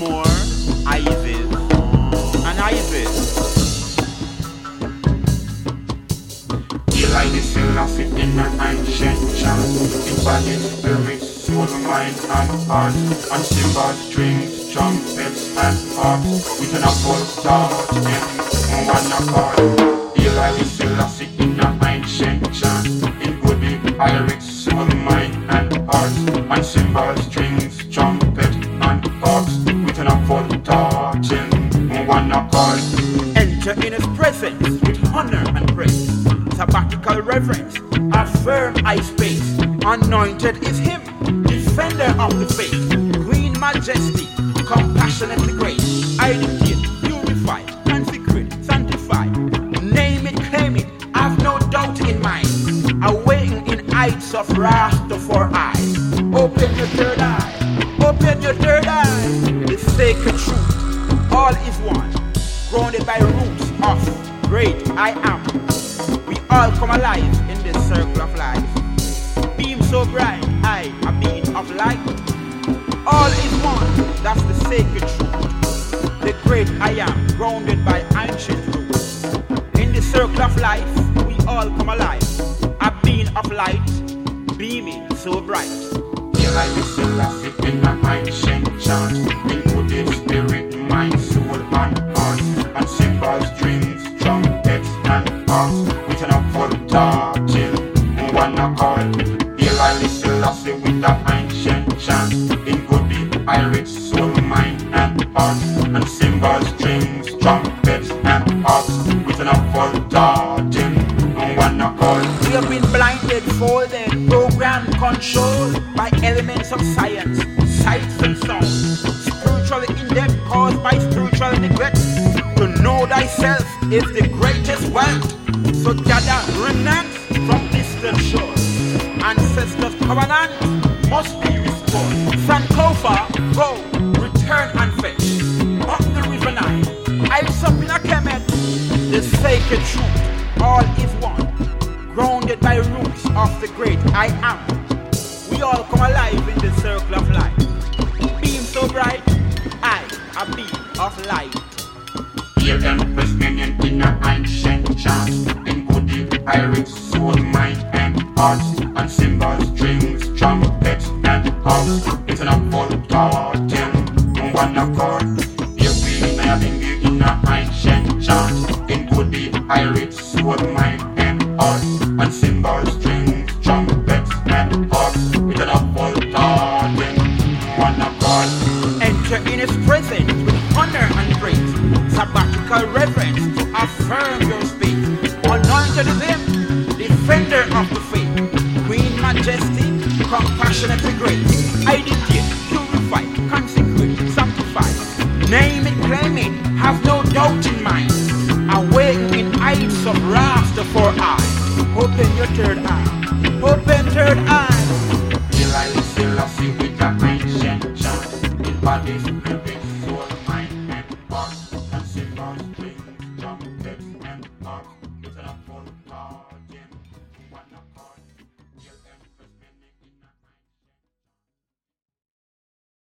more Isis and Isis. Eli the Selassie in an ancient chant Embodied spirit, soul, mind and heart. And cymbals, strings, trumpets and harps. With an apple start in one accord Eli the Selassie Start in one accord Enter in his presence with honor and praise. Sabbatical reverence, affirm I space. Anointed is him, defender of the faith. Queen majesty, compassionately great. Identity, purify, consecrate, sanctify. Name it, claim it, I've no doubt in mind. Awaiting in heights of Rastafari. Open Sacred truth, all is one grounded by roots of great I am. We all come alive in this circle of life. Beam so bright, I a being of light. All is one, that's the sacred truth. The great I am, grounded by ancient roots. In the circle of life, we all come alive. A being of light, beaming so bright. Eli the one accord Eli the Selassie with an ancient chant In gooded lyrics, soul, mind and heart And cymbals, strings, trumpets and harps With an apple touching one accord We have been blinded, folded, programmed, controlled by elements of science, sights and sounds. Spiritually in depth caused by spiritual neglect. To know thyself is the greatest wealth. So gather shores. Ancestors' covenant must be restored. Sankofa, go, return and fetch. Up the river Nile, up in a kemet. The sacred truth, all is one grounded by roots of the great I am. We all come alive in the circle of life. Beam so bright, I a beam of light. Them listening in an ancient chant In goody, lyrics, soul, mind and heart And cymbals, strings, trumpets and harps It's an apple garden, one accord Here we may have been in an ancient chant In goody, lyrics, soul, mind and heart And cymbals, strings, trumpets and harps It's an apple garden, one accord Enter in his presence with honor and praise. Sabbatical reverence to affirm your space. Anointed him, defender of the majesty, compassionate grace. Identity, purify, consecrate, sanctify. Name it, claim it,